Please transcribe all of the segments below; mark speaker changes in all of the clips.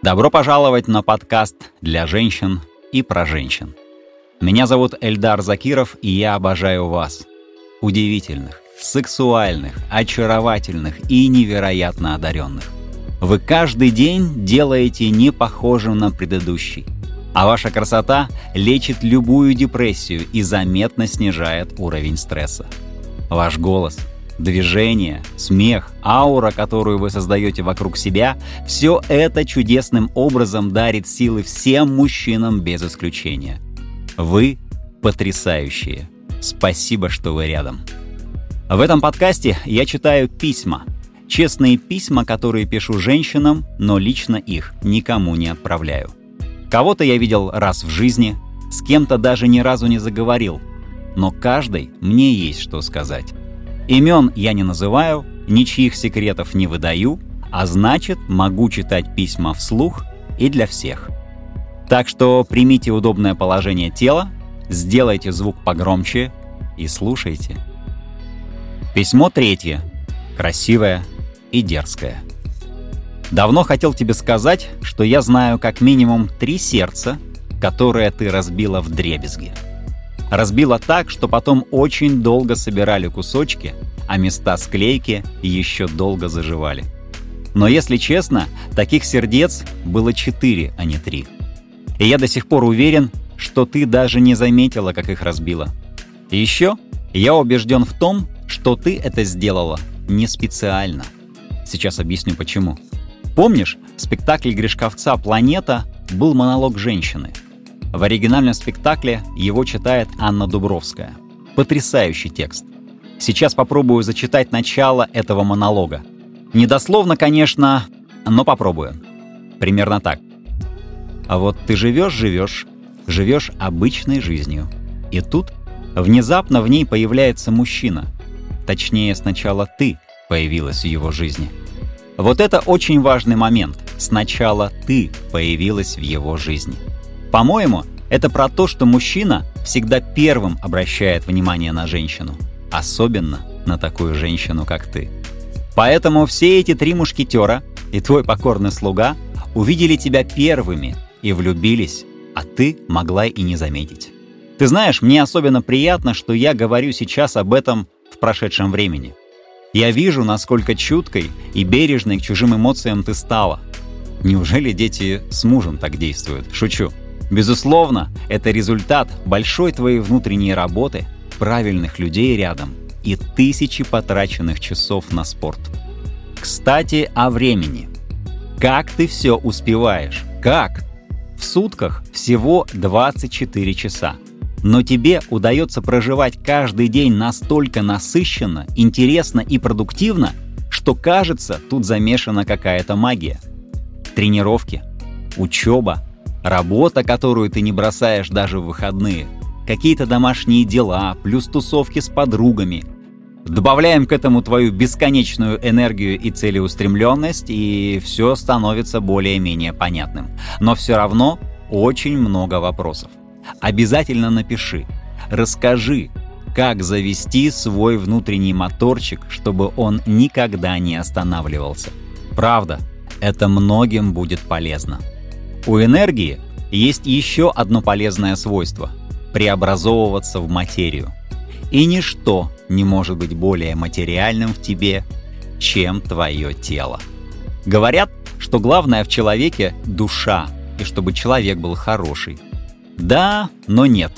Speaker 1: Добро пожаловать на подкаст для женщин и про женщин. Меня зовут Эльдар Закиров, и я обожаю вас. Удивительных, сексуальных, очаровательных и невероятно одаренных. Вы каждый день делаете не похожим на предыдущий. А ваша красота лечит любую депрессию и заметно снижает уровень стресса. Ваш голос — Движение, смех, аура, которую вы создаете вокруг себя, все это чудесным образом дарит силы всем мужчинам без исключения. Вы потрясающие. Спасибо, что вы рядом. В этом подкасте я читаю письма. Честные письма, которые пишу женщинам, но лично их никому не отправляю. Кого-то я видел раз в жизни, с кем-то даже ни разу не заговорил. Но каждый мне есть что сказать. Имен я не называю, ничьих секретов не выдаю, а значит, могу читать письма вслух и для всех. Так что примите удобное положение тела, сделайте звук погромче и слушайте. Письмо третье. Красивое и дерзкое. Давно хотел тебе сказать, что я знаю как минимум три сердца, которые ты разбила в дребезги. Разбила так, что потом очень долго собирали кусочки, а места склейки еще долго заживали. Но если честно, таких сердец было четыре, а не три. И я до сих пор уверен, что ты даже не заметила, как их разбила. Еще я убежден в том, что ты это сделала не специально. Сейчас объясню почему. Помнишь, в спектакле Гришковца «Планета» был монолог женщины — в оригинальном спектакле его читает Анна Дубровская. Потрясающий текст. Сейчас попробую зачитать начало этого монолога. Недословно, конечно, но попробую. Примерно так. А вот ты живешь-живешь, живешь обычной жизнью. И тут внезапно в ней появляется мужчина. Точнее, сначала ты появилась в его жизни. Вот это очень важный момент. Сначала ты появилась в его жизни. По-моему, это про то, что мужчина всегда первым обращает внимание на женщину. Особенно на такую женщину, как ты. Поэтому все эти три мушкетера и твой покорный слуга увидели тебя первыми и влюбились, а ты могла и не заметить. Ты знаешь, мне особенно приятно, что я говорю сейчас об этом в прошедшем времени. Я вижу, насколько чуткой и бережной к чужим эмоциям ты стала. Неужели дети с мужем так действуют? Шучу. Безусловно, это результат большой твоей внутренней работы, правильных людей рядом и тысячи потраченных часов на спорт. Кстати, о времени. Как ты все успеваешь? Как? В сутках всего 24 часа. Но тебе удается проживать каждый день настолько насыщенно, интересно и продуктивно, что кажется, тут замешана какая-то магия. Тренировки, учеба, Работа, которую ты не бросаешь даже в выходные. Какие-то домашние дела, плюс тусовки с подругами. Добавляем к этому твою бесконечную энергию и целеустремленность, и все становится более-менее понятным. Но все равно очень много вопросов. Обязательно напиши, расскажи, как завести свой внутренний моторчик, чтобы он никогда не останавливался. Правда, это многим будет полезно. У энергии есть еще одно полезное свойство – преобразовываться в материю. И ничто не может быть более материальным в тебе, чем твое тело. Говорят, что главное в человеке – душа, и чтобы человек был хороший. Да, но нет.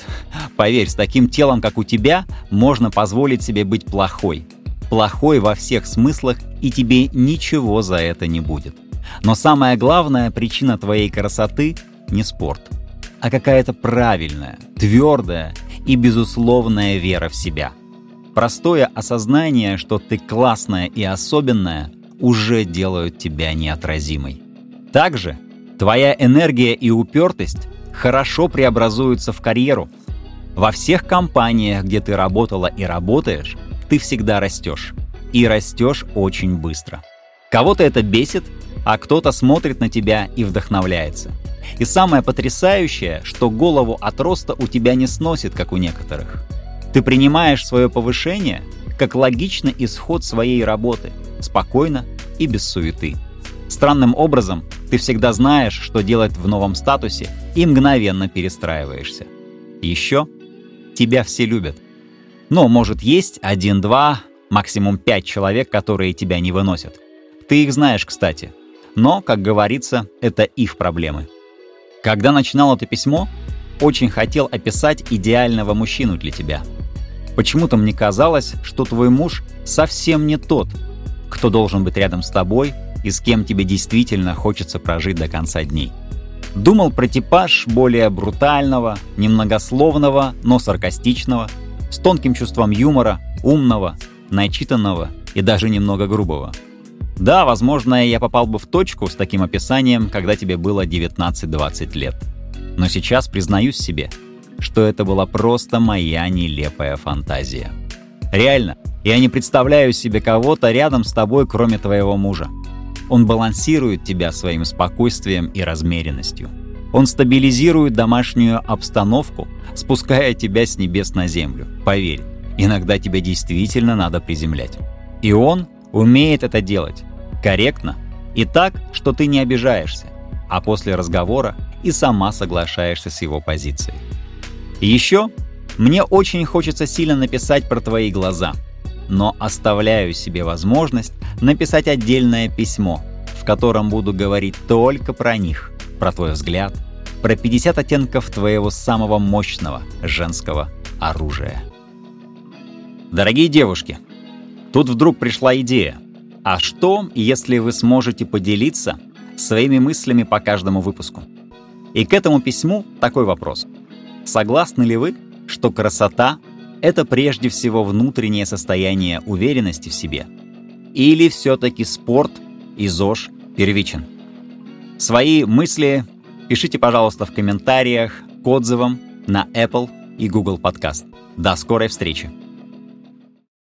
Speaker 1: Поверь, с таким телом, как у тебя, можно позволить себе быть плохой. Плохой во всех смыслах, и тебе ничего за это не будет. Но самая главная причина твоей красоты не спорт, а какая-то правильная, твердая и безусловная вера в себя. Простое осознание, что ты классная и особенная, уже делают тебя неотразимой. Также твоя энергия и упертость хорошо преобразуются в карьеру. Во всех компаниях, где ты работала и работаешь, ты всегда растешь. И растешь очень быстро. Кого-то это бесит, а кто-то смотрит на тебя и вдохновляется. И самое потрясающее, что голову от роста у тебя не сносит, как у некоторых. Ты принимаешь свое повышение как логичный исход своей работы, спокойно и без суеты. Странным образом ты всегда знаешь, что делать в новом статусе и мгновенно перестраиваешься. Еще тебя все любят. Но, может, есть один-два, максимум пять человек, которые тебя не выносят. Ты их знаешь, кстати. Но, как говорится, это их проблемы. Когда начинал это письмо, очень хотел описать идеального мужчину для тебя. Почему-то мне казалось, что твой муж совсем не тот, кто должен быть рядом с тобой и с кем тебе действительно хочется прожить до конца дней. Думал про типаж более брутального, немногословного, но саркастичного, с тонким чувством юмора, умного, начитанного и даже немного грубого. Да, возможно, я попал бы в точку с таким описанием, когда тебе было 19-20 лет. Но сейчас признаюсь себе, что это была просто моя нелепая фантазия. Реально, я не представляю себе кого-то рядом с тобой, кроме твоего мужа. Он балансирует тебя своим спокойствием и размеренностью. Он стабилизирует домашнюю обстановку, спуская тебя с небес на землю. Поверь, иногда тебя действительно надо приземлять. И он умеет это делать. Корректно. И так, что ты не обижаешься. А после разговора и сама соглашаешься с его позицией. Еще мне очень хочется сильно написать про твои глаза – но оставляю себе возможность написать отдельное письмо, в котором буду говорить только про них, про твой взгляд, про 50 оттенков твоего самого мощного женского оружия. Дорогие девушки, тут вдруг пришла идея. А что, если вы сможете поделиться своими мыслями по каждому выпуску? И к этому письму такой вопрос. Согласны ли вы, что красота это прежде всего внутреннее состояние уверенности в себе? Или все-таки спорт и ЗОЖ первичен? Свои мысли пишите, пожалуйста, в комментариях к отзывам на Apple и Google Podcast. До скорой встречи!